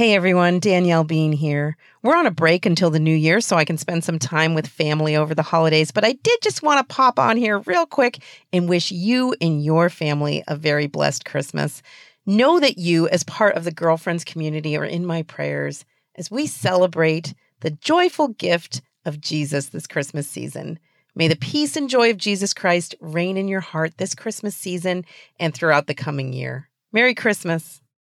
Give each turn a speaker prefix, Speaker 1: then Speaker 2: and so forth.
Speaker 1: Hey everyone, Danielle Bean here. We're on a break until the new year so I can spend some time with family over the holidays, but I did just want to pop on here real quick and wish you and your family a very blessed Christmas. Know that you, as part of the girlfriends community, are in my prayers as we celebrate the joyful gift of Jesus this Christmas season. May the peace and joy of Jesus Christ reign in your heart this Christmas season and throughout the coming year. Merry Christmas.